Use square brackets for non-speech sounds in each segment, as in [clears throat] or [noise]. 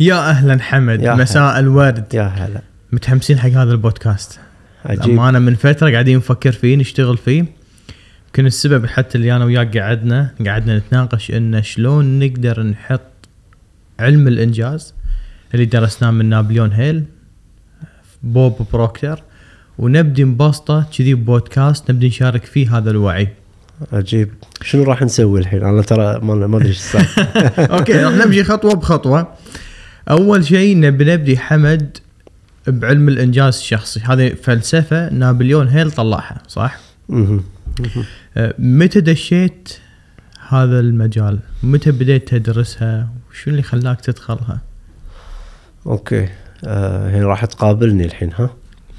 يا أهلا حمد يا مساء الورد. يا هلا. متحمسين حق هذا البودكاست. عجيب. أنا من فترة قاعدين نفكر فيه نشتغل فيه. يمكن السبب حتى اللي أنا وياك قعدنا قعدنا نتناقش انه شلون نقدر نحط علم الإنجاز اللي درسناه من نابليون هيل بوب بروكتر ونبدي نبسطه كذي بودكاست نبدي نشارك فيه هذا الوعي. عجيب. شنو راح نسوي الحين؟ أنا ترى ما أدري إيش صار. [laughs] Okay راح نمشي خطوة بخطوة. أول شيء نبي نبدي حمد بعلم الإنجاز الشخصي. هذه فلسفة نابليون هيل طلعها صح. أه، متى دشيت هذا المجال؟ متى بديت تدرسها؟ وشو اللي خلاك تدخلها؟ Okay. آه الحين راح تقابلني الحين ها؟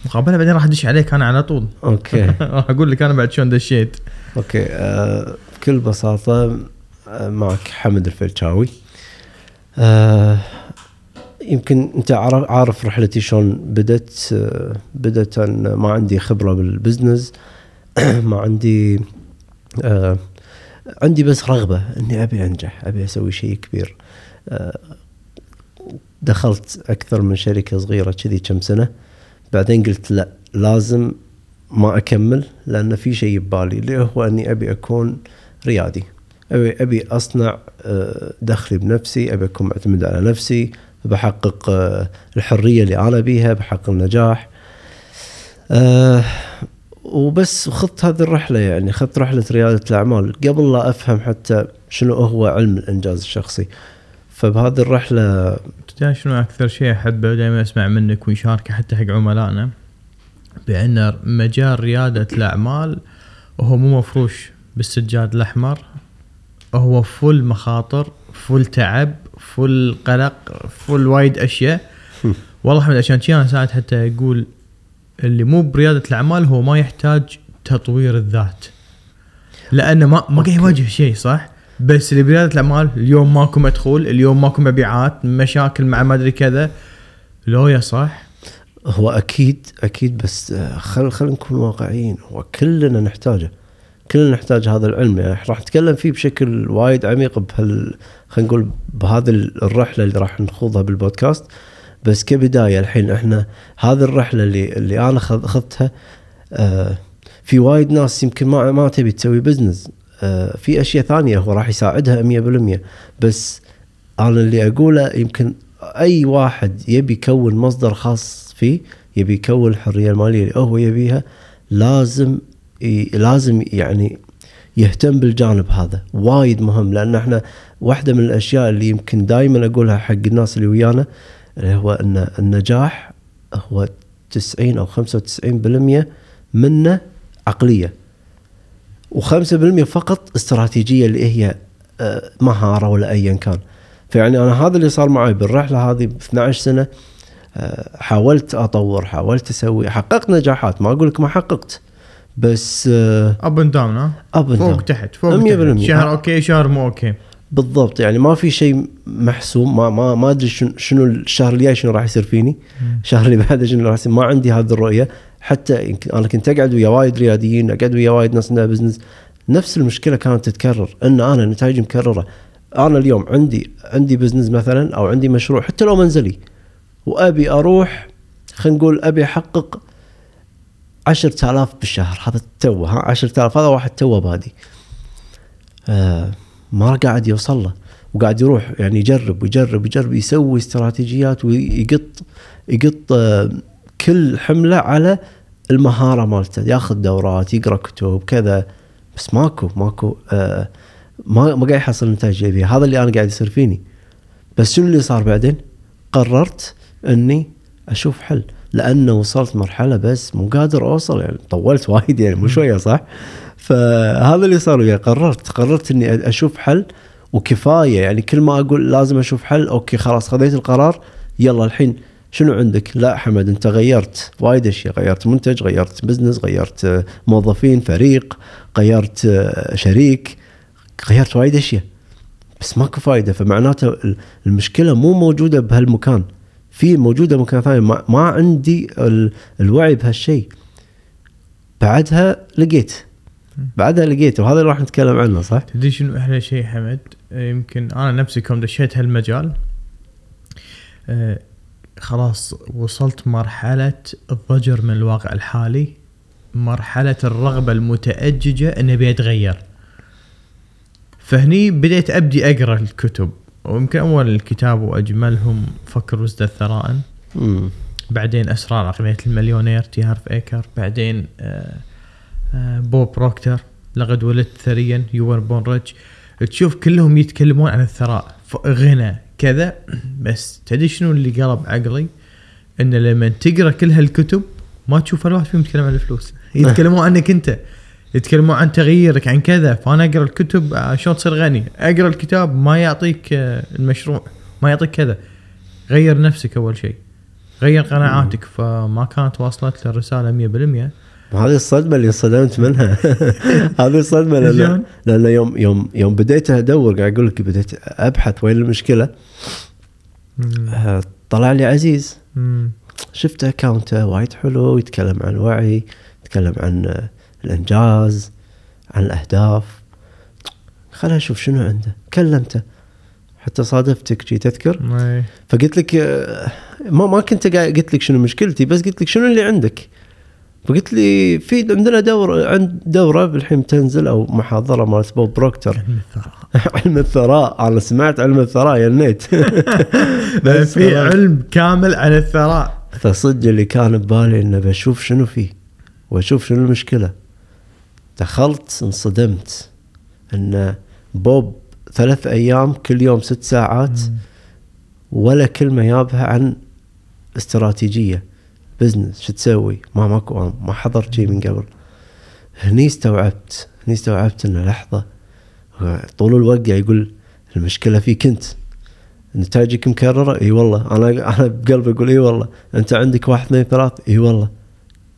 مقابلة بعدين راح أدش عليك أنا على طول. Okay. [laughs] راح أقول لك أنا بعد شلون دشيت. Okay. آه بكل بساطة آه معك حمد الفلشاوي آه يمكن انت عار- عارف رحلتي شلون بدت آه بدت ما عندي خبرة بال business [clears throat] ما عندي آه عندي بس رغبة إني أبي أنجح أبي أسوي شيء كبير. آه دخلت أكثر من شركة صغيرة كذي كم سنة. بعدين قلت لا لازم ما أكمل لأن في شيء ببالي اللي هو إني أبي أكون ريادي ابي أبي أصنع آه، دخلي بنفسي أبي أكون معتمد على نفسي. بحقق آه، الحرية اللي أنا بيها بحقق النجاح. آه، وبس خضت هذه الرحلة يعني خذت رحلة ريادة الأعمال. قبل لا أفهم حتى شنو هو علم الإنجاز الشخصي. فبهذه الرحلة شنو أكثر شيء أحبه؟ دائما أسمع منك ونشاركه حتى حق عملائنا بأن مجال ريادة الأعمال هو مو مفروش بالسجاد الأحمر. هو فل مخاطر فل تعب فل قلق فل وايد أشياء. والله أحمد عشان شي أنا ساعات حتى يقول اللي مو بريادة الأعمال هو ما يحتاج تطوير الذات. لأنه ما ما قاعد يواجه شيء صح؟ بس اللي بريادة الأعمال اليوم ماكو مدخول اليوم ماكو مبيعات مشاكل مع ما أدري كذا. لويا صح؟ هو أكيد أكيد بس خل خل نكون واقعيين. هو كلنا نحتاجه. كلنا نحتاج هذا العلم يعني راح نتكلم فيه بشكل وايد عميق بهال خلينا نقول بهذه الرحلة اللي راح نخوضها بالبودكاست. بس كبداية الحين إحنا هذه الرحلة اللي اللي أنا خذ- اخذتها آه في وايد ناس يمكن ما ما تبي تسوي بزنس آه في أشياء ثانية هو راح يساعدها 100% بس أنا اللي أقوله يمكن أي واحد يبي يكون مصدر خاص فيه يبي يكون الحرية المالية اللي هو يبيها لازم لازم يعني يهتم بالجانب هذا وايد مهم لأن إحنا واحدة من الأشياء اللي يمكن دائما أقولها حق الناس اللي ويانا اللي هو إن النجاح هو 90 أو 95% منه عقلية و5% فقط استراتيجية اللي هي آه، مهارة ولا ايا كان. فيعني أنا هذا اللي صار معي بالرحلة هذه ب 12 سنة آه، حاولت أطور حاولت أسوي حققت نجاحات ما أقول لك ما حققت. بس آه، up and down ها؟ up فوق. تحت فوق 100%. تحت. شهر okay شهر مو okay. بالضبط يعني ما في شيء محسوم ما ما ما أدري شنو الشهر الجاي شنو راح يصير فيني. الشهر اللي بعده شنو راح يصير؟ ما عندي هذه الرؤية. حتى أنا كنت أقعد ويا وايد رياديين أقعد ويا وايد ناس عندها business نفس المشكلة كانت تتكرر إن أنا نتائجي مكررة. أنا اليوم عندي عندي business مثلا أو عندي مشروع حتى لو منزلي وأبي أروح خلينا نقول أبي أحقق 10000 بالشهر هذا tough ها؟ 10000 هذا واحد tough بادي آه ما قاعد يوصل له وقاعد يروح يعني يجرب ويجرب ويجرب يسوي استراتيجيات ويقط يقط آه، كل حملة على المهارة مالته. ياخذ دورات يقرأ كتب كذا. بس ماكو ماكو آه ما ما قاعد يحصل نتائج يبيها هذا اللي أنا قاعد يصير فيني. بس شنو اللي صار بعدين؟ قررت إني أشوف حل. لأنه وصلت مرحلة بس مو قادر أوصل يعني طولت [laughs] وايد يعني مو شوية صح؟ فهذا اللي صار وياي قررت قررت إني أشوف حل وكفاية يعني كل ما أقول لازم أشوف حل okay خلاص خذيت القرار يلا الحين شنو عندك؟ لا حمد أنت غيرت وايد أشياء، غيرت منتج، غيرت business، غيرت موظفين، فريق، غيرت شريك، غيرت وايد أشياء. بس ماكو فايدة فمعناته ال- المشكلة مو موجودة بهالمكان في موجودة مكان ثاني ما, عندي ال- الوعي بهالشيء. بعدها لقيت. بعدها لقيت. وهذا اللي راح نتكلم عنه صح؟ تدري شنو أحلى شيء حمد؟ يمكن أنا نفسي كم دشيت هالمجال. آه، خلاص وصلت مرحلة الضجر من الواقع الحالي. مرحلة الرغبة المتأججة إني أبي أتغير. فهني بديت أبدي أقرأ الكتب. ويمكن أول الكتاب وأجملهم فكر وزد الثراء. بعدين أسرار عقليه المليونير تي هارف إيكر بعدين آه، آه، بوب بروكتور لقد ولدت ثريا You Were Born Rich تشوف كلهم يتكلمون عن الثراء غنى كذا. بس تدري شنو اللي قلب عقلي؟ إن لما تقرأ كل هالكتب ما تشوف ولا واحد فيهم يتكلم عن الفلوس. يتكلمون عنك أنت. يتكلمون عن تغييرك عن كذا. فأنا أقرأ الكتب آه، شلون تصير غني. أقرأ الكتاب ما يعطيك آه، المشروع ما يعطيك كذا. غير نفسك أول شيء. غير قناعاتك. فما كانت واصلت للرسالة 100% هذه الصدمة اللي انصدمت منها. [laughs] هذه الصدمة لأن؟ لأن يوم يوم يوم بديت أدور قاعد أقول لك بديت أبحث وين المشكلة. آه، طلع لي عزيز. شفت أكاونته وايد حلو يتكلم عن الوعي يتكلم عن الإنجاز عن الأهداف. خليني أشوف شنو عنده. كلمته. حتى صادفتك جي تذكر؟ أي. فقلت لك آه، ما ما كنت قاعد قلت لك شنو مشكلتي بس قلت لك شنو اللي عندك؟ فقلت لي في عندنا دورة عند دورة بالحين تنزل أو محاضرة مالت بوب بروكتور. علم الثراء. [laughs] علم الثراء. أنا سمعت علم الثراء يا النت [laughs] في. علم كامل عن الثراء. فصدق اللي كان ببالي إنه بشوف شنو فيه وأشوف شنو المشكلة. دخلت انصدمت إن بوب ثلاث أيام كل يوم ست ساعات ولا كلمة يابها عن استراتيجية business شو تسوي؟ ما ماكو ما حضرت شيء من قبل. هني استوعبت هني استوعبت انه لحظة طول الوقت قاعد يقول المشكلة فيك أنت. نتائجك مكررة؟ إي والله. أنا أنا بقلبي أقول إي والله. أنت عندك واحد اثنين ثلاث إي والله.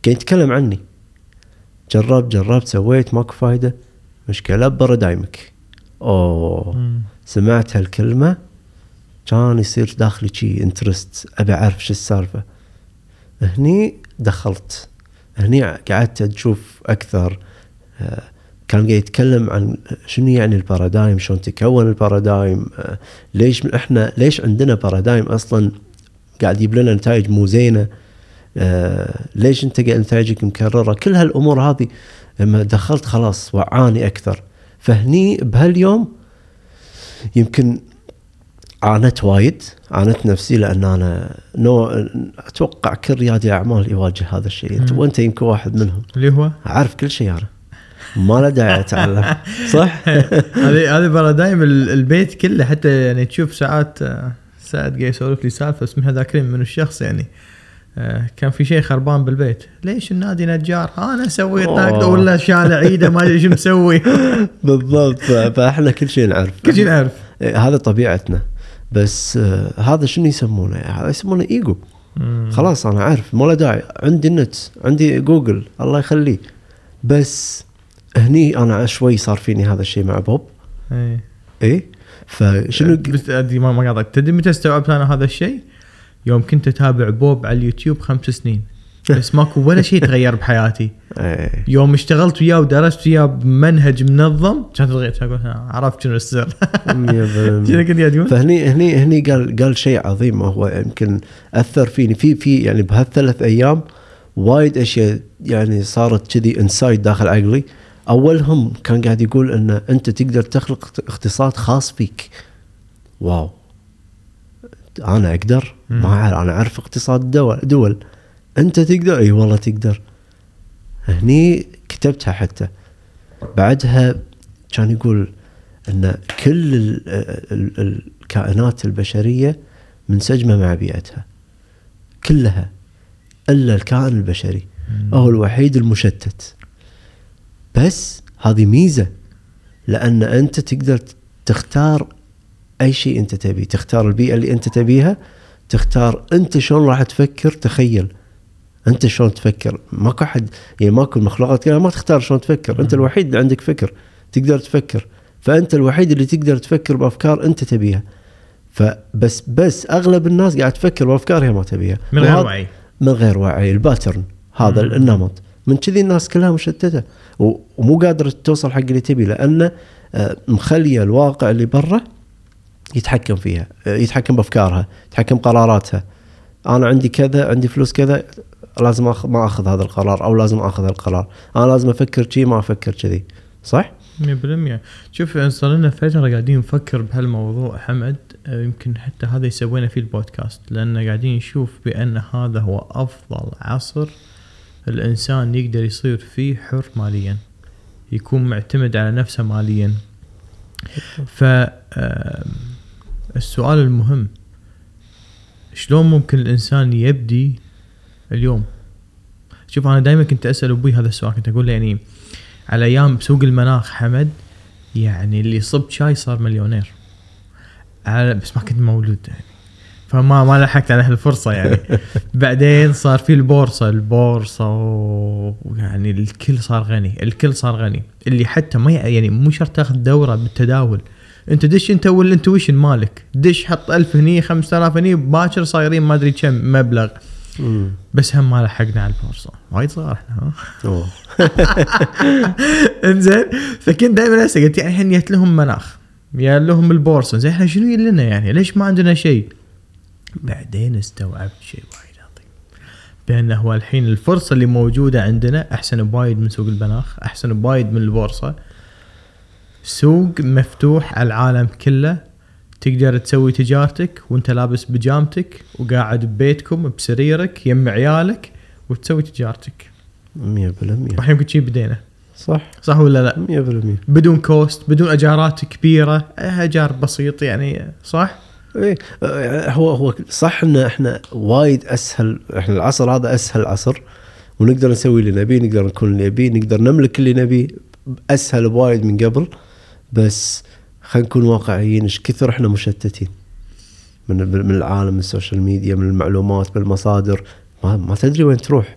قاعد يتكلم عني. جربت جربت سويت ماكو فايدة. مشكلة paradigm ك أوه. مم. سمعت هالكلمة؟ كان يصير داخلي شي interest أبي أعرف شو السالفة. هني دخلت. هني قعدت أشوف أكثر. آه، كان قاعد يتكلم عن شنو يعني ال paradigm شلون تكون ال paradigm. آه، ليش إحنا ليش عندنا بارادايم أصلا قاعد يجيب لنا نتائج مو زينة؟ ليش انت قاعد نتائجك مكرره كل هالأمور هذه لما دخلت خلاص وعاني أكثر. فهني بهاليوم يمكن عانت وايد عانت نفسي لأن أنا نو أتوقع كل ريادي أعمال يواجه هذا الشيء. انت. وأنت يمكن واحد منهم. اللي هو؟ أعرف كل شيء أنا. ما له داعي أتعلم. [laughs] صح؟ هذه هذه بارادايم ال- البيت كله حتى يعني تشوف ساعات آه، سعد قاعد يسولف لي سالفة اسمها ذاكرين من الشخص يعني آه، كان في شيء خربان بالبيت. ليش النادي نجار؟ أنا سويت. ناقده ولا شالع عيدة ما أدري شو مسوي. [laughs] بالضبط. فإحنا كل شيء نعرف. كل شيء نعرف. إيه، هذا طبيعتنا. بس آه، هذا شنو يسمونه؟ هذا يسمونه إيجو. خلاص أنا عارف ما له داعي. عندي النت عندي جوجل. الله يخليه. بس هني أنا شوي صار فيني هذا الشيء مع بوب. إيه. إيه؟ فشنو ما قاطعك. تدري متى استوعبت أنا هذا الشيء؟ يوم كنت أتابع بوب على اليوتيوب خمس سنين. بس ماكو ولا شيء تغير بحياتي. إيه. يوم اشتغلت وياه ودرست وياه بمنهج منظم كانت تغير. أقول عرفت شنو السر. [laughs] شنو كنت تقول؟ فهني هني هني قال قال شيء عظيم هو يمكن أثر فيني. في في يعني بهالثلاث أيام وايد أشياء يعني صارت كذي inside داخل عقلي. أولهم كان قاعد يقول إن أنت تقدر تخلق اقتصاد خاص فيك. wow. أنا أقدر. ما أعرف أنا أعرف اقتصاد دول دول. أنت تقدر؟ إي والله تقدر. هني كتبتها حتى. بعدها كان يقول إن كل ال ال الكائنات البشرية منسجمه مع بيئتها. كلها. إلا الكائن البشري. هو الوحيد المشتت. بس هذه ميزة. لأن أنت تقدر تختار أي شيء أنت تبيه. تختار البيئة اللي أنت تبيها تختار أنت شلون راح تفكر تخيل. أنت شلون تفكر؟ ماكو احد يعني ماكو المخلوقات كلها ما تختار شلون تفكر. أنت الوحيد اللي عندك فكر تقدر تفكر. فأنت الوحيد اللي تقدر تفكر بأفكار أنت تبيها. فبس بس أغلب الناس قاعد تفكر بأفكار هي ما تبيها. من غير وعي. من غير وعي. الباترن هذا مم. النمط. من كذي الناس كلها مشتتة. ومو قادرة توصل حق اللي تبي لأن آه، مخلية الواقع اللي برا يتحكم فيها يتحكم بأفكارها يتحكم بقراراتها أنا عندي كذا عندي فلوس كذا لازم أخ... ما أخذ هذا القرار أو لازم أخذ هالقرار أنا لازم أفكر شي ما أفكر كذي. صح؟ 100% شوف صار لنا فتره قاعدين نفكر بهالموضوع حمد يمكن حتى هذا يسوينا فيه البودكاست. لأن قاعدين نشوف بأن هذا هو أفضل عصر الإنسان يقدر يصير فيه حر ماليا. يكون معتمد على نفسه ماليا. ف السؤال المهم شلون ممكن الإنسان يبدي اليوم؟ شوف أنا دائما كنت أسأل أبوي هذا السؤال كنت أقول له يعني على أيام بسوق المناخ حمد يعني اللي صب شاي صار مليونير. على بس ما كنت مولود يعني فما ما لحقت على هالفرصه يعني. [laughs] بعدين صار في البورصة البورصة ويعني الكل صار غني الكل صار غني. اللي حتى ما يعني مو شرط تاخذ دورة بالتداول انت دش انت وال intuition مالك. دش حط 1000 هني 5000 هني باكر صايرين ما أدري كم مبلغ. مم. بس هم ما لحقنا على البورصة. وايد صغار إحنا. [laughs] إنزين فكنت دائما أسأل قلت يعني الحين جت لهم مناخ. يا لهم البورصة. زين إحنا شنو لنا يعني؟ ليش ما عندنا شيء؟ بعدين استوعبت شيء وايد عظيم. بأنه هو الحين الفرصة اللي موجودة عندنا أحسن بوايد من سوق المناخ أحسن بوايد من البورصة. سوق مفتوح على العالم كله. تقدر تسوي تجارتك وانت لابس بجامتك وقاعد ببيتكم بسريرك يم عيالك وتسوي تجارتك. 100% وإحنا يمكن شي بدينا. صح. صح ولا لا؟ 100% بدون كوست بدون أجارات كبيرة. أجار بسيط يعني صح؟ إيه. هو هو صح إن إحنا وايد أسهل إحنا العصر هذا أسهل عصر. ونقدر نسوي اللي نبيه نقدر نكون اللي نبيه نقدر نملك اللي نبيه أسهل بوايد من قبل. بس خلينا نكون واقعيين إيش كثر إحنا مشتتين من من العالم من ال social media من المعلومات من المصادر ما, ما تدري وين تروح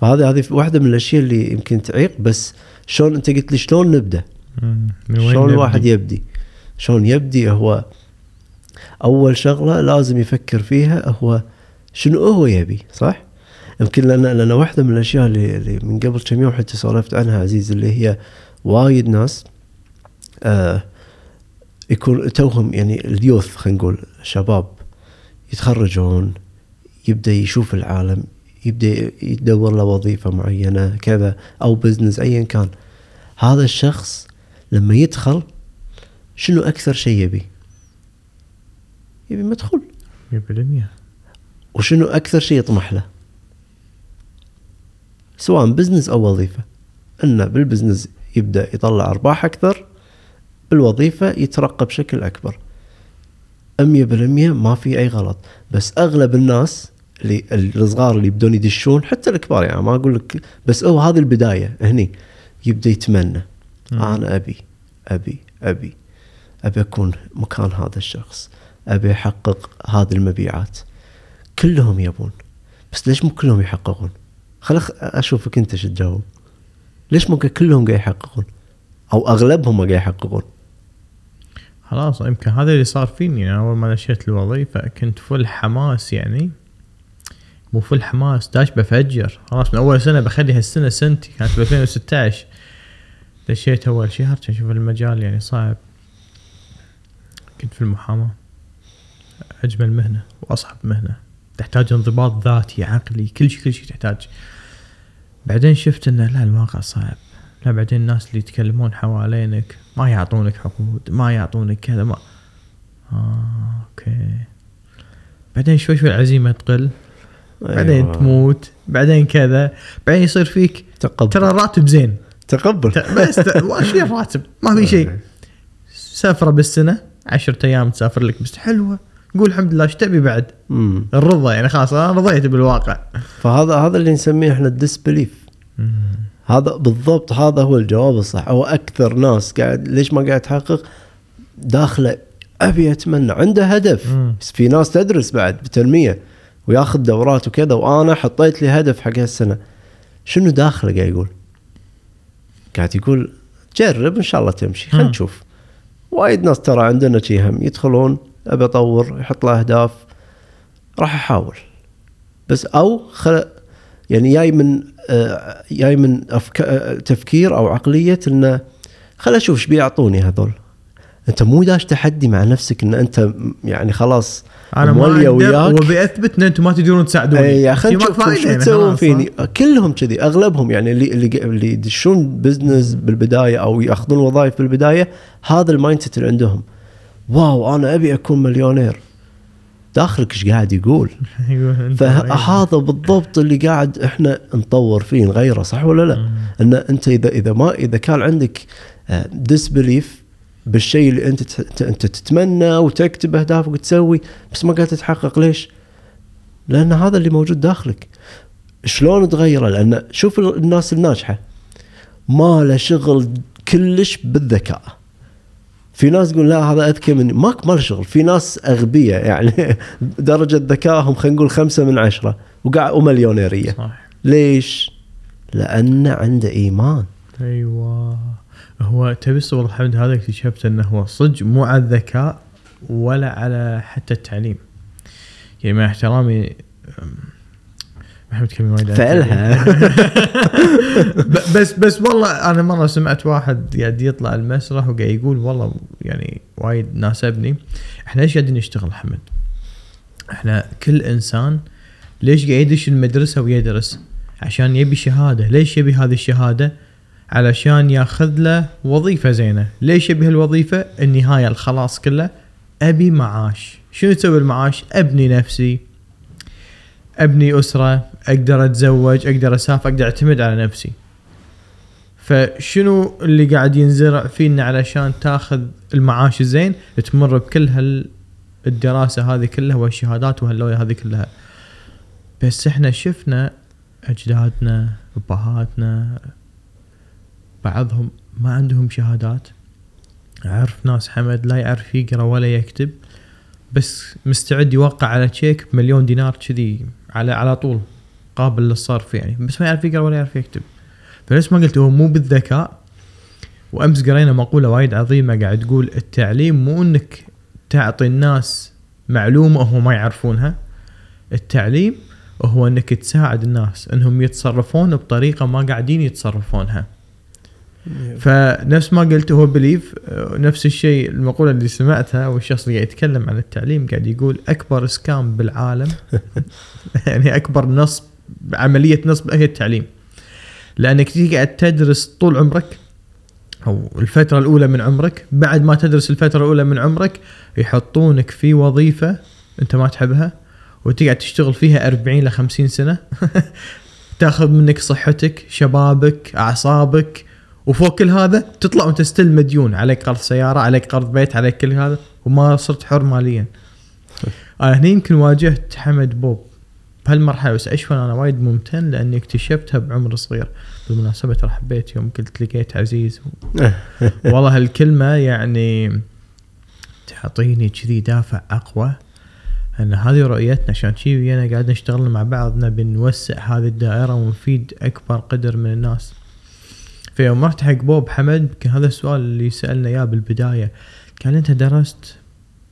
فهذه هذه واحدة من الأشياء اللي يمكن تعيق بس شلون أنت قلت لي شلون نبدأ؟ شلون؟ الواحد يبدي؟ شلون يبدي هو أول شغلة لازم يفكر فيها هو شنو هو يبي صح؟ يمكن لأن لأن واحدة من الأشياء اللي, اللي من قبل كم يوم حتى سولفت عنها عزيز اللي هي وايد ناس آه يكون توهم يعني ال youth خلينا نقول شباب يتخرجون يبدأ يشوف العالم يبدأ يدور له وظيفة معينة كذا أو business ايا كان هذا الشخص لما يدخل شنو أكثر شيء يبي؟ يبي مدخول 100% وشنو أكثر شيء يطمح له؟ سواء business أو وظيفة أنه بال business يبدأ يطلع أرباح أكثر بالوظيفة يترقى بشكل أكبر. 100% ما في أي غلط. بس أغلب الناس اللي الصغار اللي يبدون يدشون حتى الكبار يعني ما أقول لك بس هو هذه البداية. هني يبدأ يتمنى. مم. أنا أبي أبي أبي أبي أكون مكان هذا الشخص. أبي أحقق هذه المبيعات. كلهم يبون. بس ليش مو كلهم يحققون؟ خل أشوفك أنت شو تجاوب ليش مو كلهم قاعد يحققون؟ أو أغلبهم قاعد يحققون. خلاص يمكن هذا اللي صار فيني. يعني أول ما دشيت الوظيفة كنت فل حماس يعني. مو فل حماس داش بفجر. خلاص من أول سنة بخلي هالسنة سنتي. كانت ب 2016 دشيت أول شهر كان أشوف المجال يعني صعب. كنت في المحاماة. أجمل مهنة وأصعب مهنة. تحتاج انضباط ذاتي عقلي كل شيء كل شيء تحتاج. بعدين شفت إنه لا الواقع صعب. لا بعدين الناس اللي يتكلمون حوالينك ما يعطونك حقوق ما يعطونك كذا ما آه أوكي. بعدين شوي شوي العزيمة تقل بعدين أيوة. تموت بعدين كذا بعدين يصير فيك تقبل. ترى الراتب زين. تقبل. بس [laughs] شيء الراتب ما في شيء. سفره بالسنة عشرة أيام تسافر لك بس حلوة. قول الحمد لله إيش تبي بعد؟ امم الرضا يعني خلاص أنا رضيت بالواقع. فهذا هذا اللي نسميه إحنا الديسبليف هذا بالضبط هذا هو الجواب الصح هو أكثر ناس قاعد ليش ما قاعد تحقق داخله أبي أتمنى عنده هدف. بس في ناس تدرس بعد بتنمية وياخذ دورات وكذا وأنا حطيت لي هدف حق هالسنة شنو داخله قاعد يقول؟ قاعد يقول جرب إن شاء الله تمشي خلينا. نشوف وايد ناس ترى عندنا شي هم يدخلون أبي أطور يحط له أهداف راح أحاول بس أو خل يعني جاي من آه، جاي من. آه، تفكير أو عقلية إنه خل أشوف إيش بيعطوني هذول. أنت مو داش تحدي مع نفسك إن أنت يعني خلاص أنا ما وياك. وابي اثبت إن أنتم ما تقدرون تساعدوني. اي يا أخي في ما نشوف يعني تسوون فيني؟ كلهم كذي أغلبهم يعني اللي اللي اللي يدشون business بالبداية أو يأخذون وظائف بالبداية هذا ال mindset اللي عندهم. wow أنا أبي أكون مليونير. داخلك إيش قاعد يقول. [laughs] فهذا بالضبط اللي قاعد إحنا نطور فيه نغيره صح ولا لا؟ إن أنت اذا إذا ما إذا كان عندك disbelief بالشيء اللي أنت أنت تتمنى وتكتب أهدافك وتسوي بس ما قاعد تتحقق ليش؟ لأن هذا اللي موجود داخلك. شلون تغيره؟ لأن شوف ال- الناس الناجحة ما له شغل كلش بالذكاء. في ناس تقول لا هذا أذكى مني. ماكو ما له شغل. في ناس أغبياء يعني [laughs] درجة ذكائهم خلينا نقول خمسة من عشرة وقاعد ومليونيرية. صح ليش؟ لأنه عنده إيمان. أيوه. هو تبي الصور حمد هذا اكتشفت إنه هو صدق مو على الذكاء ولا على حتى التعليم. يعني مع احترامي محمد كلمة وايد عن فعلها. [laughs] بس بس والله أنا مرة سمعت واحد قاعد يطلع المسرح وقاعد يقول والله يعني وايد ناسبني إحنا إيش قاعدين نشتغل حمد؟ إحنا كل إنسان ليش قاعد يدش المدرسة ويدرس؟ عشان يبي شهادة، ليش يبي هذه الشهادة؟ علشان ياخذ له وظيفة زينة، ليش يبي هالوظيفة؟ النهاية الخلاص كله أبي معاش، شنو تسوي المعاش؟ أبني نفسي أبني أسرة، أقدر أتزوج، أقدر أسافر، أقدر أعتمد على نفسي. فشنو اللي قاعد ينزرع فينا علشان تاخذ المعاش الزين؟ تمر بكل هال الدراسه هذه كلها والشهادات وهاللوية هذه كلها. بس إحنا شفنا أجدادنا أبهاتنا بعضهم ما عندهم شهادات. اعرف ناس حمد لا يعرف يقرأ ولا يكتب بس مستعد يوقع على تشيك بمليون دينار كذي. على على طول قابل للصرف يعني. بس ما يعرف يقرأ ولا يعرف يكتب. فنفس ما قلت هو مو بالذكاء؟ وأمس قرينا مقولة وايد عظيمة قاعد تقول التعليم مو إنك تعطي الناس معلومة هم ما يعرفونها. التعليم هو إنك تساعد الناس إنهم يتصرفون بطريقة ما قاعدين يتصرفونها. فنفس ما قلت هو بليف نفس الشيء المقولة اللي سمعتها والشخص اللي قاعد يتكلم عن التعليم قاعد يقول أكبر سكام بالعالم. [laughs] يعني أكبر نصب عملية نصب هي التعليم. لأنك تيجي قاعد تدرس طول عمرك أو الفترة الأولى من عمرك بعد ما تدرس الفترة الأولى من عمرك يحطونك في وظيفة أنت ما تحبها وتقعد تشتغل فيها 40 ل 50 سنة. [laughs] تاخذ منك صحتك شبابك أعصابك وفوق كل هذا تطلع وانت ستيل مديون. عليك قرض سيارة عليك قرض بيت عليك كل هذا وما صرت حر ماليا. [laughs] أنا هني يمكن واجهت حمد بوب. بهالمرحلة بس أشوف أنا وايد ممتن لأني اكتشفتها بعمر صغير. بالمناسبة ترى حبيت يوم قلت لقيت عزيز. [laughs] والله هالكلمة يعني تعطيني كذي دافع أقوى. أن هذه رؤيتنا عشان شي ويانا قاعد نشتغل مع بعض نبي نوسع هذه الدائرة ونفيد أكبر قدر من الناس. فيوم رحت حق بوب حمد كان هذا السؤال اللي سألنا إياه بالبداية. قال أنت درست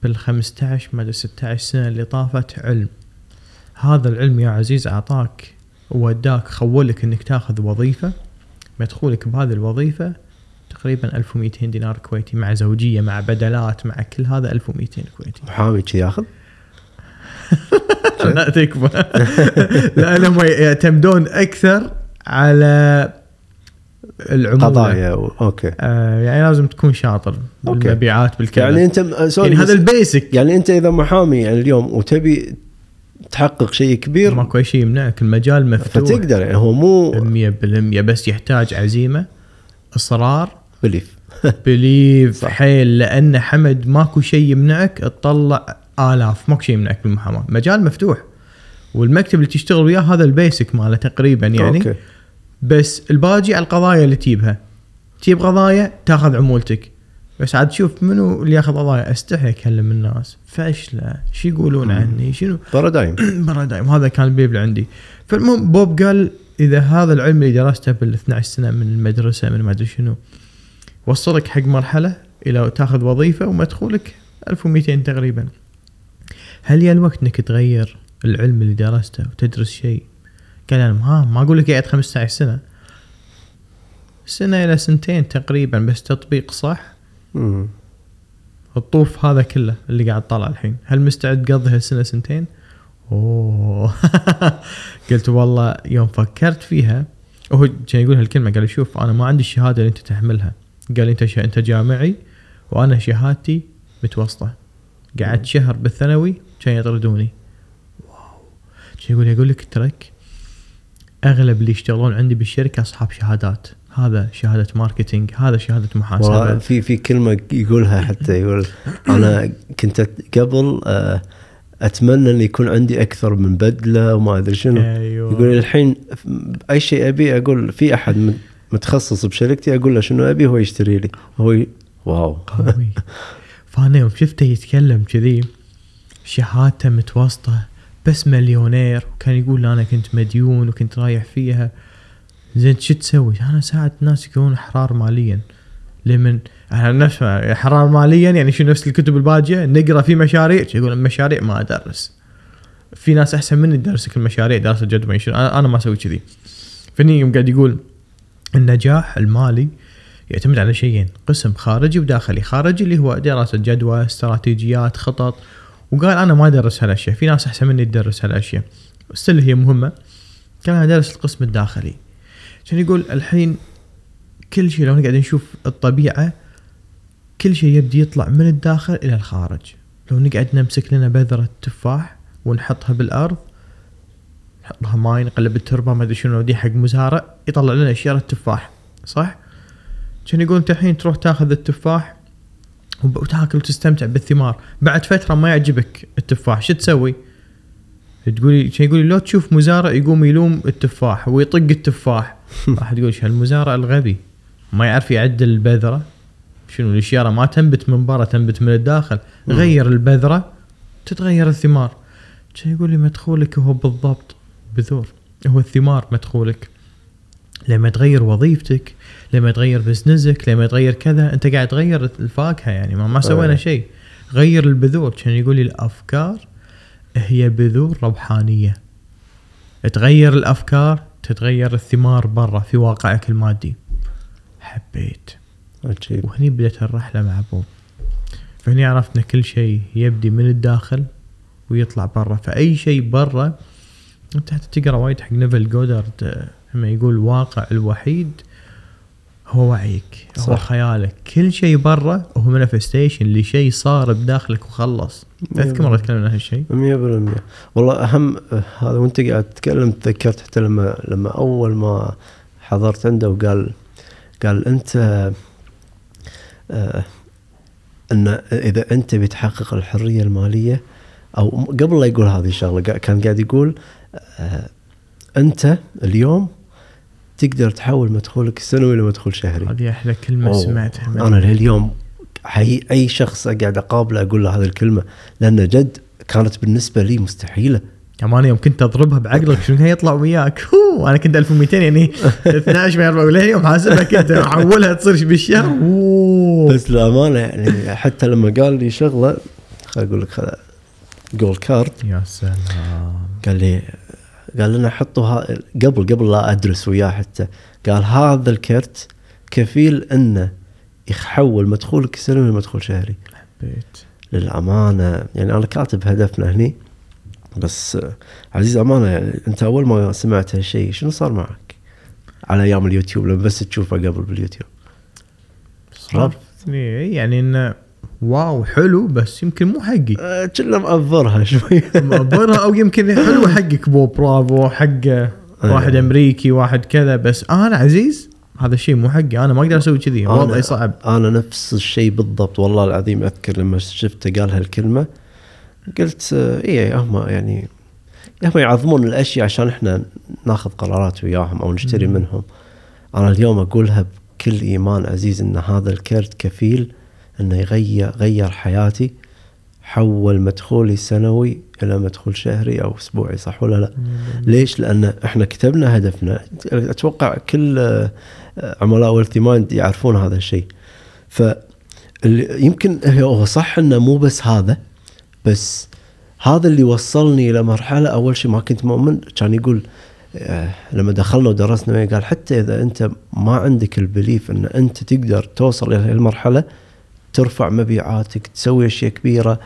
بال 15 ما أدري 16 سنة اللي طافت علم. هذا العلم يا عزيز أعطاك ووداك خولك إنك تاخذ وظيفة مدخولك بهذه الوظيفة تقريبا 1200 دينار كويتي مع زوجية مع بدلات مع كل هذا 1200 كويتي. محامي كذي ياخذ؟ [laughs] لا تكفى. [laughs] لانهم يعتمدون أكثر على العموله قضايا و... أوكي. آه يعني لازم تكون شاطر أوكي. بالمبيعات بالكذا. يعني يعني, أنت sorry يعني هذا ال basic. يعني أنت إذا محامي يعني اليوم وتبي تحقق شيء كبير ماكو شيء يمنعك المجال مفتوح. فتقدر يعني هو مو 100% بس يحتاج عزيمة إصرار. belief belief [laughs] صح. حيل لأن حمد ماكو شيء يمنعك تطلع آلاف ماكو شيء يمنعك بالمحاماة. مجال مفتوح. والمكتب اللي تشتغل وياه هذا ال basic ماله تقريبا يعني. أوكي. بس الباجي على القضايا اللي تجيبها. تجيب قضايا تاخذ عمولتك. بس عاد تشوف منو اللي ياخذ قضايا. استحي اكلم الناس. فاشله شو يقولون عني؟ شنو؟ [clears throat] paradigm [clears throat] paradigm هذا كان البيب اللي عندي. فالمهم بوب قال إذا هذا العلم اللي درسته بال 12 سنة من المدرسة من ما أدري شنو وصلك حق مرحلة إلى تاخذ وظيفة ومدخولك 1200 تقريبا. هل يا الوقت إنك تغير العلم اللي درسته وتدرس شيء؟ قال أنا ها ما أقول لك قاعد 15 سنة. سنة إلى سنتين تقريبا بس تطبيق صح؟ مم. الطوف هذا كله اللي قاعد طالع الحين. هل مستعد تقضي هالسنه سنتين؟ أوه. [laughs] قلت والله يوم فكرت فيها هو كان يقول هالكلمة قال شوف أنا ما عندي الشهادة اللي أنت تحملها. قال أنت ش... أنت جامعي وأنا شهادتي متوسطة. قعدت شهر بالثانوي كان يطردوني. wow. كان يقول يقول لك ترك؟ أغلب اللي يشتغلون عندي بالشركة أصحاب شهادات. هذا شهادة marketing هذا شهادة محاسبة. في في كلمة يقولها حتى يقول أنا كنت قبل آه، أتمنى أن يكون عندي أكثر من بدلة وما أدري شنو. أيوه. يقول الحين أي شيء أبي أقول في أحد مت- متخصص بشركتي أقول له شنو أبي هو يشتري لي. هو ي... واو. قوي. فانا يوم شفته يتكلم كذي شهادته متوسطة. بس مليونير وكان يقول أنا كنت مديون وكنت رايح فيها. زين شو تسوي؟ أنا ساعد الناس يكونون إحرار ماليا. لمن؟ أنا نفس إحرار ماليا يعني شو نفس الكتب الباجية؟ نقرأ في مشاريع. يقول المشاريع ما أدرس. في ناس أحسن مني تدرسك المشاريع دراسه شنو أنا ما أسوي كذي. فني يوم قاعد يقول النجاح المالي يعتمد على شيئين قسم خارجي وداخلي. خارجي اللي هو دراسة جدوى استراتيجيات خطط. وقال أنا ما أدرس هالأشياء في ناس أحسن مني تدرس هالأشياء. ستيل هي مهمة. قال أنا أدرس القسم الداخلي. عشان يقول الحين كل شيء لو نقعد نشوف الطبيعة كل شيء يبدي يطلع من الداخل إلى الخارج. لو نقعد نمسك لنا بذرة تفاح ونحطها بالأرض نحط لها ماي نقلب التربة ما أدري شنو دي حق مزارع يطلع لنا اشياء تفاح صح؟ كان يقول أنت الحين تروح تاخذ التفاح وتاكل وتستمتع بالثمار. بعد فترة ما يعجبك التفاح شو تسوي؟ تقولي كان يقول لي لو تشوف مزارع يقوم يلوم التفاح ويطق التفاح. [laughs] راح تقول إيش هالمزارع الغبي؟ ما يعرف يعدل البذرة. شنو الاشياء ما تنبت من برا تنبت من الداخل. غير البذرة تتغير الثمار. كان يقول لي مدخولك هو بالضبط بذور. هو الثمار مدخولك. لما تغير وظيفتك لما تغير بزنسك لما تغير كذا أنت قاعد تغير الفاكهه يعني ما, ما سوينا أيه. شيء. غير البذور كان يقول لي الأفكار هي بذور روحانية. تغير الأفكار تتغير الثمار برا في واقعك المادي. حبيت. عجيب. وهني بدأت الرحلة مع بوب فهني عرفنا كل شيء يبدي من الداخل ويطلع برا. فأي شيء برا أنت حتى تقرأ وايد حق نيفل جودارد لما يقول الواقع الوحيد هو وعيك هو صح. خيالك. كل شيء برا هو manifestation لشيء صار بداخلك وخلص. تذكر مرة تكلمنا عن هالشيء؟ 100% والله أهم هذا وأنت قاعد تتكلم تذكرت حتى لما لما أول ما حضرت عنده وقال قال أنت آه إن إذا أنت بتحقق الحرية المالية أو قبل لا يقول هذه الشغلة كان قاعد يقول آه أنت اليوم تقدر تحول مدخولك السنوي لمدخول شهري. هذه أحلى كلمة أوه. سمعتها من أنا لليوم حي أي شخص قاعد أقابله أقول له هذه الكلمة لأن جد كانت بالنسبة لي مستحيلة. كمان يوم كنت أضربها بعقلك شنو يطلع وياك؟ أنا كنت 1200 يعني 12 من 4 يوم حاسبها كنت أحولها تصير بالشهر. بس للأمانة يعني حتى لما قال لي شغلة خل أقول لك جول كارد يا سلام. قال لي قال لنا حطوا ها قبل قبل لا أدرس وياه حتى. قال هذا الكرت كفيل أنه يحول مدخولك السنوي لمدخول شهري. حبيت. للأمانة يعني أنا كاتب هدفنا هني بس عزيز أمانة يعني أنت أول ما سمعت هالشيء شنو صار معك؟ على أيام اليوتيوب لما بس تشوفه قبل باليوتيوب. صرفتني يعني إنه واو حلو بس يمكن مو حقي. آه، كنا مأفرها شوي. [laughs] مأبرها أو يمكن حلو حقك بو برافو حق واحد أمريكي واحد كذا بس أنا عزيز هذا الشيء مو حقي. أنا ما أقدر أسوي كذي وضعي صعب. أنا نفس الشيء بالضبط والله العظيم أذكر لما شفته قال هالكلمة قلت آه، إيه هم يعني هم يعظمون الأشياء عشان إحنا ناخذ قرارات وياهم أو نشتري منهم. أنا اليوم أقولها بكل إيمان عزيز إن هذا الكرت كفيل انه يغير غير حياتي حول مدخولي السنوي إلى مدخول شهري أو أسبوعي صح ولا لا؟ ليش؟ لأن إحنا كتبنا هدفنا أتوقع كل آه، عملاء ويلثي مايند يعرفون هذا الشيء. ف يمكن هو صح إنه مو بس هذا بس هذا اللي وصلني إلى مرحلة أول شيء ما كنت مؤمن كان يقول آه، لما دخلنا ودرسنا وياه قال حتى إذا أنت ما عندك البليف إن أنت تقدر توصل إلى هالمرحلة ترفع مبيعاتك تسوي أشياء كبيرة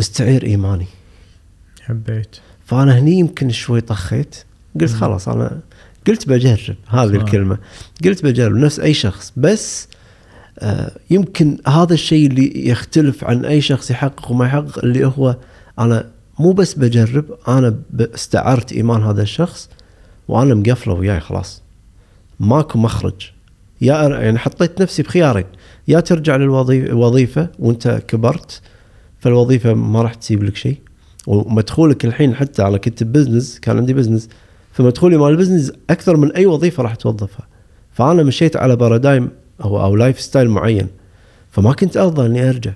استعير إيماني. حبيت. فأنا هني يمكن شوي طخيت. قلت. خلاص أنا قلت بجرب هذه صح. الكلمة. قلت بجرب نفس أي شخص. بس آه يمكن هذا الشيء اللي يختلف عن أي شخص يحقق وما يحقق اللي هو أنا مو بس بجرب أنا استعرت إيمان هذا الشخص وأنا مقفله وياي خلاص. ماكو مخرج. يا يعني حطيت نفسي بخيارين. يا ترجع للوظيفه وانت كبرت فالوظيفة ما راح تسيب لك شيء. ومدخولك الحين حتى أنا كنت business كان عندي business فمدخولي مال ال business أكثر من أي وظيفة راح توظفها. فأنا مشيت على paradigm أو أو lifestyle معين فما كنت أرضى إني أرجع.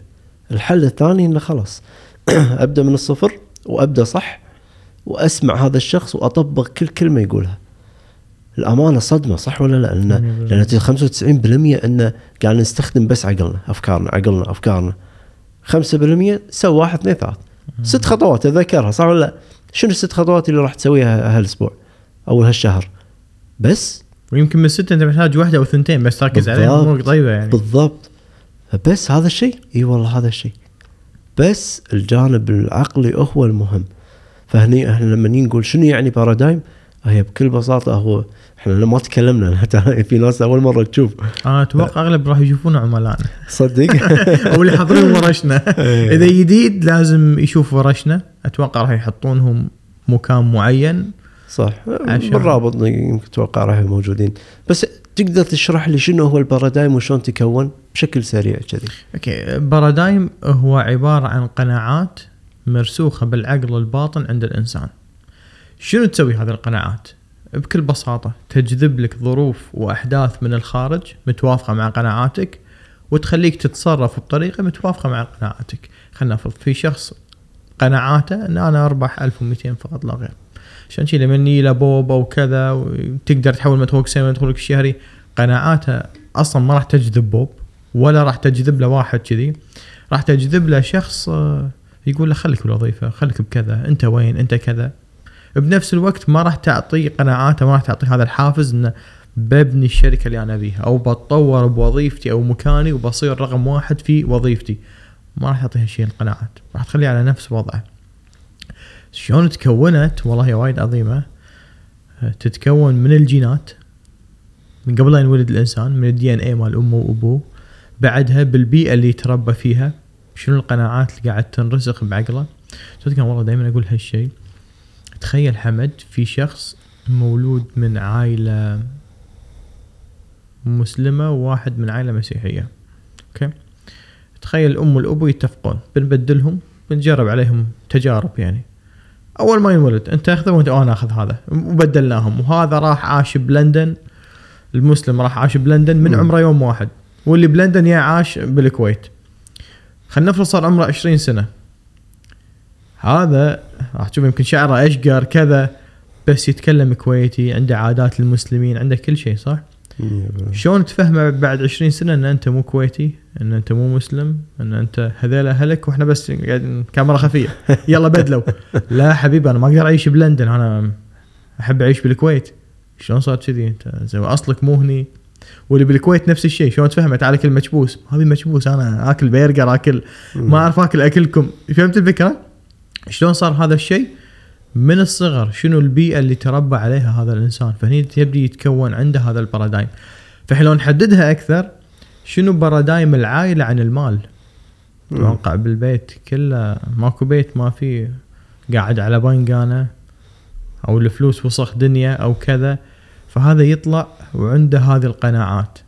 الحل الثاني إنه خلاص [clears throat] أبدأ من الصفر وأبدأ صح وأسمع هذا الشخص وأطبق كل كلمة يقولها. الأمانة صدمة صح ولا لا؟ لأن لأن 95% انه قاعد نستخدم بس عقلنا أفكارنا عقلنا أفكارنا. 5% سوي واحد اثنين ثلاث ست خطوات أتذكرها صح ولا لا؟ شنو الست خطوات اللي راح تسويها هالأسبوع أو هالشهر؟ بس؟ ويمكن من الستة أنت محتاج واحدة أو ثنتين بس تركز عليهم بالضبط. امورك طيبة يعني. بالضبط. بس هذا الشيء؟ إي والله هذا الشيء. بس الجانب العقلي هو المهم. فهني إحنا لما نقول شنو يعني paradigm هي بكل بساطة هو إحنا ما تكلمنا ترى [laughs] في ناس أول مرة تشوف. أنا أتوقع أغلب راح يشوفون عملائنا. صدق؟ [laughs] أو اللي حاضرين ورشنا. [laughs] إيه. إذا جديد لازم يشوف ورشنا. أتوقع راح يحطونهم مكان معين. صح. عشان- بالرابط يمكن أتوقع راح موجودين. بس تقدر تشرح لي شنو هو ال paradigm وشلون تكون؟ بشكل سريع كذي. أوكي. paradigm هو عبارة عن قناعات مرسوخة بالعقل الباطن عند الإنسان. شنو تسوي هذه القناعات؟ بكل بساطة تجذب لك ظروف وأحداث من الخارج متوافقة مع قناعاتك وتخليك تتصرف بطريقة متوافقة مع قناعاتك. خلينا نفرض في شخص قناعاته إن أنا أربح 1200 فقط لا غير. عشان شي لما يجي له بوب أو كذا وتقدر تحول مدخولك سنوي مدخولك الشهري قناعاته أصلا ما راح تجذب بوب ولا راح تجذب له واحد كذي. راح تجذب له شخص آه، يقول له خليك بالوظيفة خليك بكذا أنت وين أنت كذا. بنفس الوقت ما راح تعطي قناعاته ما راح تعطي هذا الحافز إنه ببني الشركة اللي أنا أبيها أو بتطور بوظيفتي أو مكاني وبصير رقم واحد في وظيفتي. ما راح تعطيها شيء القناعات راح تخليه على نفس وضعه. شلون تكونت؟ والله وايد عظيمة. تتكون من الجينات من قبل لا ينولد الإنسان من الدي إن اي مال أمه وأبوه. بعدها بالبيئة اللي يتربى فيها شنو القناعات اللي قاعد تنرسخ بعقله؟ صدق والله دائما أقول هالشيء تخيل حمد في شخص مولود من عائلة مسلمة وواحد من عائلة مسيحية. okay؟ تخيل الام والابو يتفقون بنبدلهم بنجرب عليهم تجارب يعني. أول ما ينولد أنت أخذه وأنت أنا أخذ هذا. وبدلناهم. وهذا راح عاش بلندن المسلم راح عاش بلندن من. عمره يوم واحد. واللي بلندن يا عاش بالكويت. خلينا نفرض صار عمره 20 سنة. هذا راح تشوف يمكن شعره أشقر كذا بس يتكلم كويتي عنده عادات المسلمين عنده كل شيء صح؟ شلون تفهمه بعد 20 سنة إن أنت مو كويتي إن أنت مو مسلم إن أنت هذيل أهلك وإحنا بس قاعدين كاميرا خفية. [laughs] يلا بدلوا لا حبيبي أنا ما أقدر أعيش بلندن أنا أحب أعيش بالكويت. شلون صار كذي؟ أنت زي اصلك مو هني. واللي بالكويت نفس الشيء شلون تفهمه؟ تعال أكل مكبوس ما ابي مكبوس أنا آكل برجر اكل ما أعرف آكل أكلكم. فهمت الفكرة؟ شلون صار هذا الشيء؟ من الصغر شنو البيئة اللي تربى عليها هذا الإنسان؟ فهني يبدي يتكون عنده هذا ال paradigm فاحنا لو نحددها أكثر شنو paradigm العائلة عن المال؟ أتوقع بالبيت كله ماكو بيت ما فيه قاعد على بنك أنا أو الفلوس وسخ دنيا أو كذا فهذا يطلع وعنده هذه القناعات.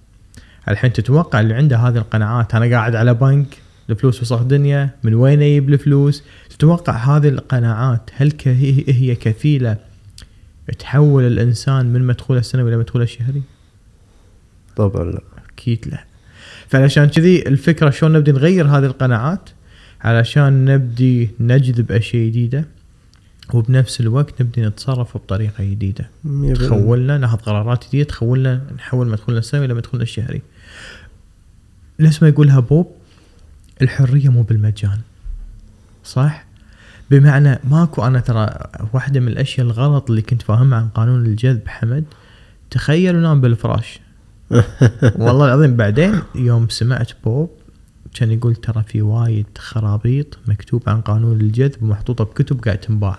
الحين تتوقع اللي عنده هذه القناعات أنا قاعد على بنك الفلوس وسخ دنيا من وين أجيب الفلوس؟ تتوقع هذه القناعات هل هي هي كفيلة تحول الإنسان من مدخوله السنوي إلى مدخوله الشهري؟ طبعا لا. أكيد لا. فعلشان كذي الفكرة شلون نبدي نغير هذه القناعات؟ علشان نبدي نجذب أشياء جديدة وبنفس الوقت نبدي نتصرف بطريقة جديدة. تخولنا ناخذ قرارات جديدة تخولنا نحول مدخولنا السنوي إلى مدخولنا الشهري. نفس ما يقولها بوب الحرية مو بالمجان صح؟ بمعنى ماكو أنا ترى واحدة من الأشياء الغلط اللي كنت فاهمها عن قانون الجذب حمد تخيل ونام بالفراش. [laughs] والله العظيم بعدين يوم سمعت بوب كان يقول ترى في وايد خرابيط مكتوب عن قانون الجذب ومحطوطة بكتب قاعد تنباع.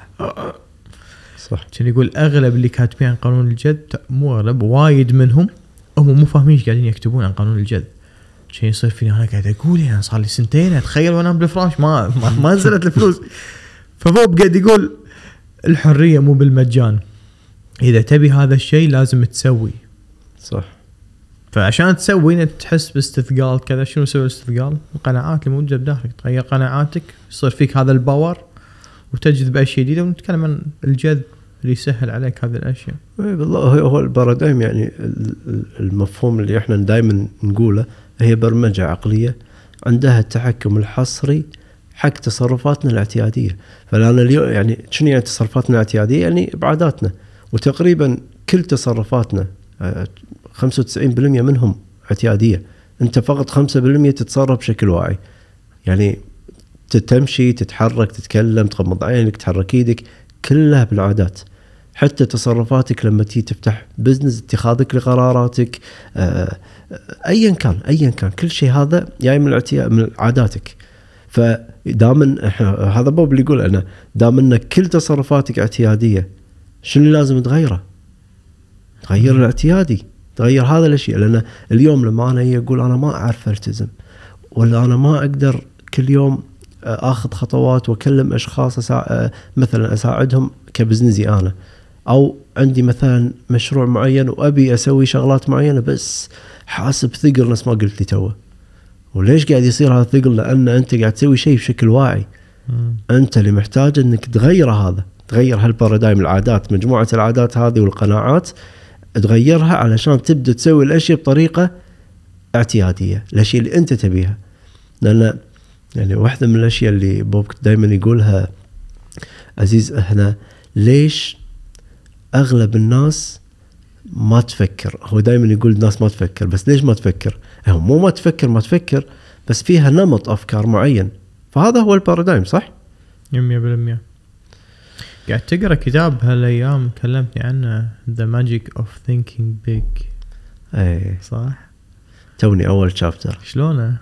صح. كان يقول أغلب اللي كاتبين عن قانون الجذب مو أغلب وايد منهم هم مو فاهمين إيش قاعدين يكتبون عن قانون الجذب. كان يصير فيني أنا قاعد أقول يعني صار لي سنتين اتخيل وانام بالفراش ما ما, ما نزلت الفلوس فبوب قاعد يقول الحرية مو بالمجان إذا تبي هذا الشيء لازم تسوي صح فعشان تسوي تحس باستثقال كذا شنو يسوي الاستثقال؟ القناعات اللي موجوده بداخلك تغير قناعاتك يصير فيك هذا ال power وتجذب أشياء جديدة ونتكلم عن الجذب اللي يسهل عليك هذه الأشياء. إيه بالله هو ال paradigm يعني ال- ال- المفهوم اللي إحنا دائما نقوله هي برمجة عقلية عندها التحكم الحصري حق تصرفاتنا الاعتيادية. فانا اليوم يعني شنو يعني تصرفاتنا الاعتيادية؟ يعني بعاداتنا وتقريبا كل تصرفاتنا آه، 95% منهم اعتيادية. أنت فقط 5% تتصرف بشكل واعي. يعني تمشي تتحرك تتكلم تغمض عينك تحرك إيدك كلها بالعادات. حتى تصرفاتك لما تيجي تفتح بزنس اتخاذك لقراراتك آه، آه، ايا كان ايا كان. كل شيء هذا جاي من الاعتياد من عاداتك. فدام هذا بوب اللي يقول أنا دام إن كل تصرفاتك اعتيادية شنو اللي لازم تغيره؟ تغير الاعتيادي تغير هذا الأشياء. لأن اليوم لما أنا أجي أقول أنا ما أعرف ألتزم ولا أنا ما أقدر كل يوم آه، آخذ خطوات وأكلم أشخاص أسا... آه، مثلا أساعدهم كبزنسي أنا. أو عندي مثلا مشروع معين وأبي أسوي شغلات معينة بس حاسب ثقل نفس ما قلت لي توه. وليش قاعد يصير هذا الثقل؟ لأن أنت قاعد تسوي شيء بشكل واعي. أنت اللي محتاج إنك تغير هذا. تغير هالبارادايم العادات مجموعة العادات هذه والقناعات تغيرها علشان تبدأ تسوي الأشياء بطريقة اعتيادية الأشياء اللي أنت تبيها. لأن يعني واحدة من الأشياء اللي بوب دائما يقولها عزيز إحنا ليش أغلب الناس ما تفكر. هو دائما يقول الناس ما تفكر بس ليش ما تفكر؟ هو مو ما تفكر ما تفكر بس فيها نمط أفكار معين. فهذا هو البارادايم صح؟ 100% قاعد تقرأ كتاب هالأيام كلمتني عنه The Magic of Thinking Big إيه. صح؟ توني أول chapter شلونه؟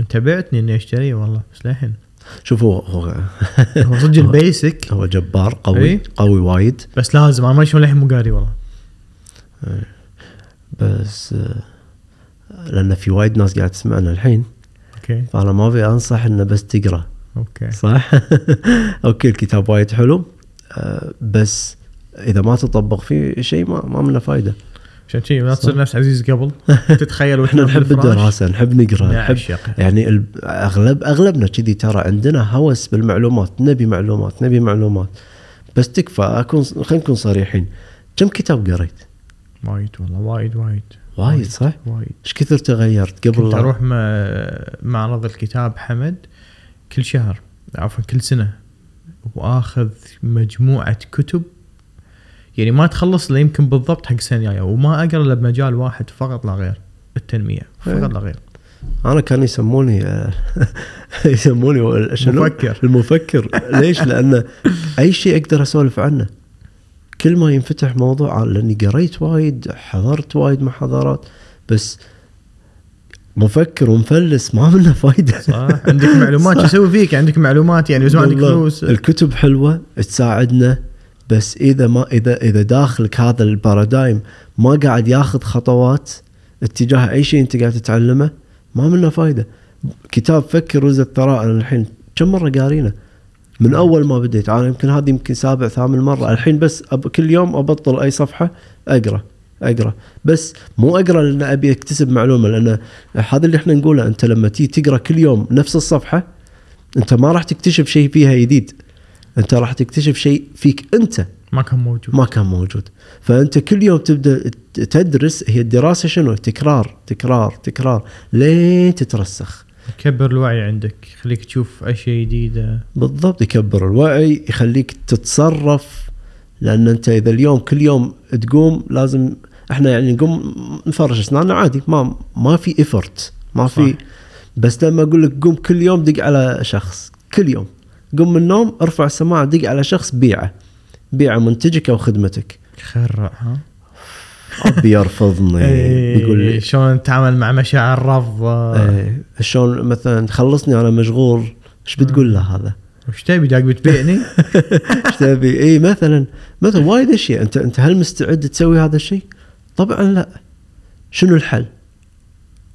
انت بعتني إني أشتريه والله بس للحين. شوف هو هو هو صدق [laughs] ال basic. هو جبار قوي إيه؟ قوي وايد. بس لازم أنا ما شلون للحين مو قاري والله. بس آه، لأن في وايد ناس قاعد تسمعنا الحين. Okay. فأنا ما أبي أنصح إنه بس تقرأ. Okay. صح؟ [laughs] okay الكتاب وايد حلو. آه، بس إذا ما تطبق فيه شيء ما ما منه فايدة. عشان شي لا تصير نفس عزيز قبل. [laughs] تتخيل إحنا نحب. الدراسة نحب نقرأ نحب يعني اغلب أغلبنا كذي ترى عندنا هوس بالمعلومات نبي معلومات نبي معلومات. بس تكفى أكون خلينا نكون صريحين. كم كتاب قريت؟ وايد والله وايد وايد. وايد صح؟ وايد. إيش كثر تغيرت قبل كنت أروح معرض الكتاب حمد كل شهر عفوا كل سنة وآخذ مجموعة كتب يعني ما تخلص إلا يمكن بالضبط حق السنة الجايه وما أقرأ إلا بمجال واحد فقط لا غير التنمية إيه. فقط لا غير أنا كانوا يسموني آه، [laughs] يسموني شنو؟ مفكر. المفكر ليش؟ لأن أي شيء أقدر أسولف عنه كل ما ينفتح موضوع لأني قريت وايد حضرت وايد محاضرات بس مفكر ومفلس ما منه فايدة صح عندك معلومات [laughs] شو. أسوي فيك عندك معلومات يعني لازم عندك بالضبط. فلوس الكتب حلوة تساعدنا بس إذا ما اذا إذا داخلك هذا البارادايم ما قاعد ياخذ خطوات اتجاه أي شيء أنت قاعد تتعلمه ما منه فايدة. كتاب فكر رز الثراء أنا الحين كم مرة قارينه؟ من أول ما بديت. أنا يمكن هذه يمكن سابع ثامن مرة. الحين بس أب كل يوم أبطل أي صفحة أقرأ أقرأ. بس مو أقرأ لأن أبي أكتسب معلومة لأن هذا اللي إحنا نقوله. أنت لما تيجي تقرأ كل يوم نفس الصفحة أنت ما راح تكتشف شيء فيها جديد. أنت راح تكتشف شيء فيك أنت ما كان موجود. ما كان موجود. فأنت كل يوم تبدأ تدرس هي الدراسة شنو؟ تكرار تكرار تكرار لين تترسخ. كبر الوعي عندك خليك تشوف اشياء جديده بالضبط يكبر الوعي يخليك تتصرف. لأن أنت إذا اليوم كل يوم تقوم لازم إحنا يعني نقوم نفرش أسناننا عادي ما ما في ايفورت ما في. بس لما أقول لك قوم كل يوم دق على شخص كل يوم. قم من النوم ارفع السماعة دق على شخص بيعه بيعه منتجك أو خدمتك خرع ها بيقول [laughs] لي إيه، شلون نتعامل مع مشاعر الرفض إيه، شلون مثلا خلصني أنا مشغول إيش بتقول له هذا؟ وش تبي داق بتبيعني؟ إيش تبي؟ [laughs] اي مثلا مثلا وايد أشياء انت أنت هل مستعد تسوي هذا الشيء؟ طبعا لا شنو الحل؟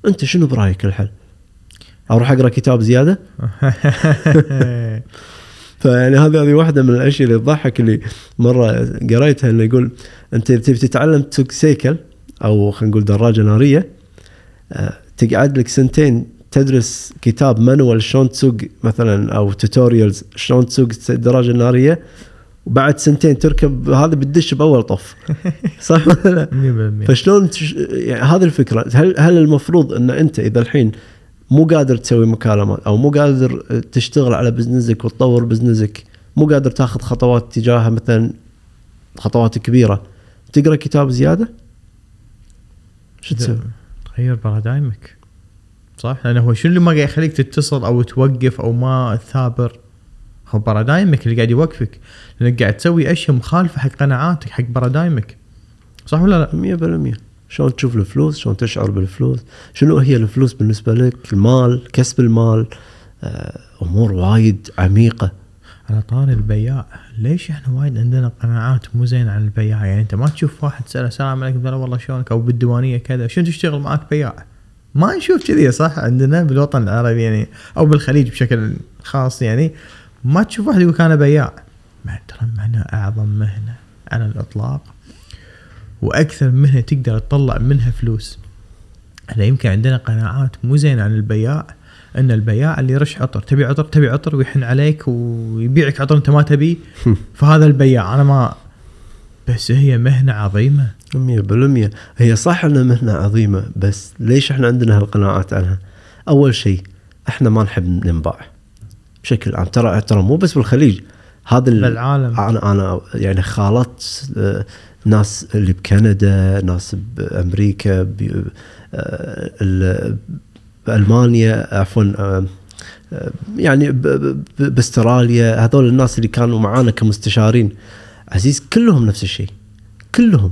أنت شنو برأيك الحل؟ أروح أقرأ كتاب زيادة؟ [laughs] فيعني هذه هذه واحدة من الأشياء اللي تضحك اللي مرة قريتها انه يقول أنت تبي تتعلم تسوق سيكل أو خلينا نقول دراجة نارية آه، تقعد لك سنتين تدرس كتاب manual شلون تسوق مثلا أو tutorials شلون تسوق الدراجه الناريه وبعد سنتين تركب هذا بتدش بأول طف [laughs] صح ولا لا؟ 100% فشلون تش... يعني هذه الفكرة هل هل المفروض إن أنت إذا الحين مو قادر تسوي مكالمات أو مو قادر تشتغل على business ك وتطور business ك. مو قادر تاخذ خطوات تجاهها مثلا خطوات كبيرة. تقرأ كتاب زيادة؟ شو تسوي؟ تغير بارادايمك صح؟ لأنه هو شو اللي ما قاعد يخليك تتصل أو توقف أو ما تثابر؟ هو بارادايمك اللي قاعد يوقفك. لأنك قاعد تسوي أشياء مخالفة حق قناعاتك حق بارادايمك صح ولا لا؟ 100% شلون تشوف الفلوس؟ شلون تشعر بالفلوس؟ شنو هي الفلوس بالنسبة لك؟ المال كسب المال آه، أمور وايد عميقة. على طاري البياع. ليش إحنا وايد عندنا قناعات مو زينه عن البياع؟ يعني أنت ما تشوف واحد تساله السلام عليكم والله شلونك؟ أو بالديوانية كذا. شنو تشتغل معك بياع؟ ما نشوف كذي صح؟ عندنا بالوطن العربي يعني أو بالخليج بشكل خاص يعني ما تشوف واحد يقول أنا بياع. مع ترى معنا أعظم مهنة على الإطلاق وأكثر مهنه تقدر تطلع منها فلوس. إحنا يمكن عندنا قناعات مو زينة عن البياع إن البياع اللي يرش عطر تبي عطر تبي عطر ويحن عليك ويبيعك عطر أنت ما تبيه فهذا البياع. أنا ما بس هي مهنة عظيمة. 100% هي صح إنها مهنة عظيمة بس ليش إحنا عندنا هالقناعات عنها؟ أول شيء إحنا ما نحب ننباع. بشكل عام. ترى ترى مو بس بالخليج هذا ال- بالعالم. أنا أنا يعني خالطت ناس اللي بكندا ناس بأمريكا آه، ال- بألمانيا عفوا آه، آه، يعني بأستراليا هذول الناس اللي كانوا معانا كمستشارين عزيز كلهم نفس الشيء كلهم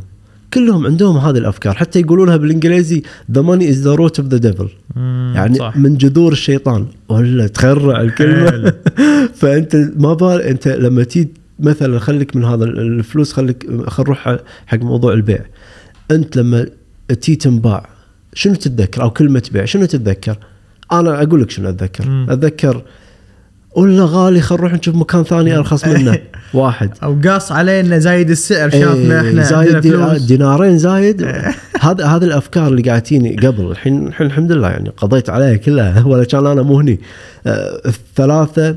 كلهم عندهم هذه الأفكار حتى يقولونها بالإنجليزي the money is the root of the devil مم، يعني صح. من جذور الشيطان ولا تخرع الكلمة. [laughs] فأنت ما بال أنت لما تيجي مثلا خليك من هذا الفلوس خليك خل نروح حق موضوع البيع. أنت لما تيجي تنباع شنو تتذكر؟ أو كلمة بيع شنو تتذكر؟ أنا أقول لك شنو أتذكر. مم. أتذكر ولا غالي خل نروح نشوف مكان ثاني أرخص [laughs] منه. واحد. أو قاص علينا زايد السعر شافنا إيه، إحنا زايد فلوس. دينارين زايد. [laughs] هذا هذه الأفكار اللي قاعد تجيني قبل. الحين الحين الحمد لله يعني قضيت عليها كلها. [laughs] ولا كان أنا مو هني. آه، الثلاثة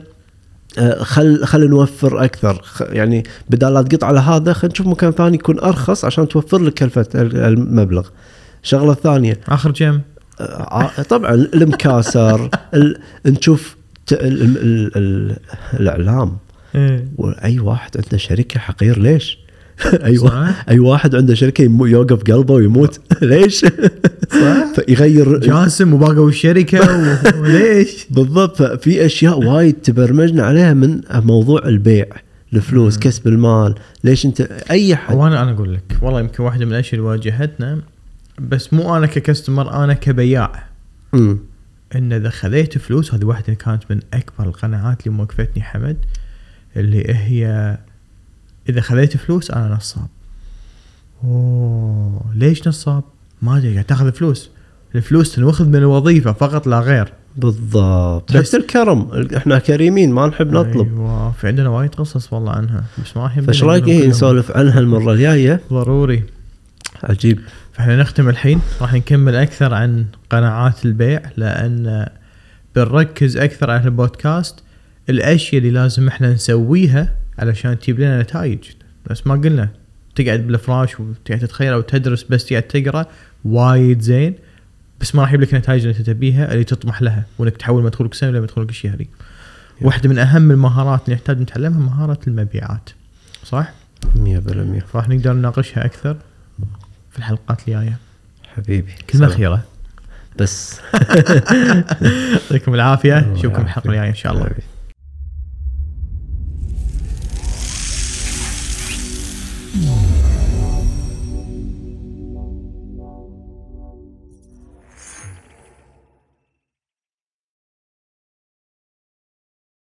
خل خل نوفر أكثر. يعني بدال لا تقط على هذا خل نشوف مكان ثاني يكون أرخص عشان توفر لك كلفه ال- المبلغ. الشغله الثانية آخر جيم. آه، طبعا المكاسر [laughs] ال- نشوف ال- ال- ال- ال- الإعلام. إيه. واي واحد عنده شركه حقير ليش؟ [laughs] اي. واحد أي واحد عنده شركة يوقف قلبه ويموت [laughs] ليش؟ صح فيغير جاسم وباقوا الشركة [laughs] وليش؟ بالضبط ففي أشياء وايد تبرمجنا عليها من موضوع البيع الفلوس كسب المال ليش انت أي حد وأنا أنا أقول لك والله يمكن واحدة من الأشياء اللي واجهتنا بس مو أنا ككستمر أنا كبياع مم. إن إذا خذيت فلوس هذه واحدة كانت من أكبر القناعات اللي موقفتني حمد اللي هي إذا خذيت فلوس أنا نصاب. أوه ليش نصاب؟ ما أدري قاعد تأخذ فلوس. الفلوس تنوخذ من الوظيفة فقط لا غير. بالضبط. بس- بس الكرم. إحنا كريمين ما نحب نطلب. أيوه في عندنا وايد قصص والله عنها بس ما أحب فايش رأيك إيه نسولف عنها المرة الجاية؟ ضروري. عجيب. فإحنا نختم الحين. راح نكمل أكثر عن قناعات البيع لأن بنركز أكثر على البودكاست. الأشياء اللي لازم إحنا نسويها علشان تجيب لنا نتائج بس ما قلنا تقعد بالفراش وتقعد تتخيل أو تدرس بس تقعد تقرأ وايد زين بس ما راح يجيب لك النتائج اللي أنت تبيها اللي تطمح لها وإنك تحول مدخولك سنوي لمدخولك الشهري. واحدة من أهم المهارات اللي نحتاج نتعلمها مهارة المبيعات. صح؟ 100% فراح نقدر نناقشها أكثر في الحلقات الجاية. حبيبي كلمة. أخيرة بس [laughs] يعطيكم العافية نشوفكم. الحلقة الجاية إن شاء الله حبيبي.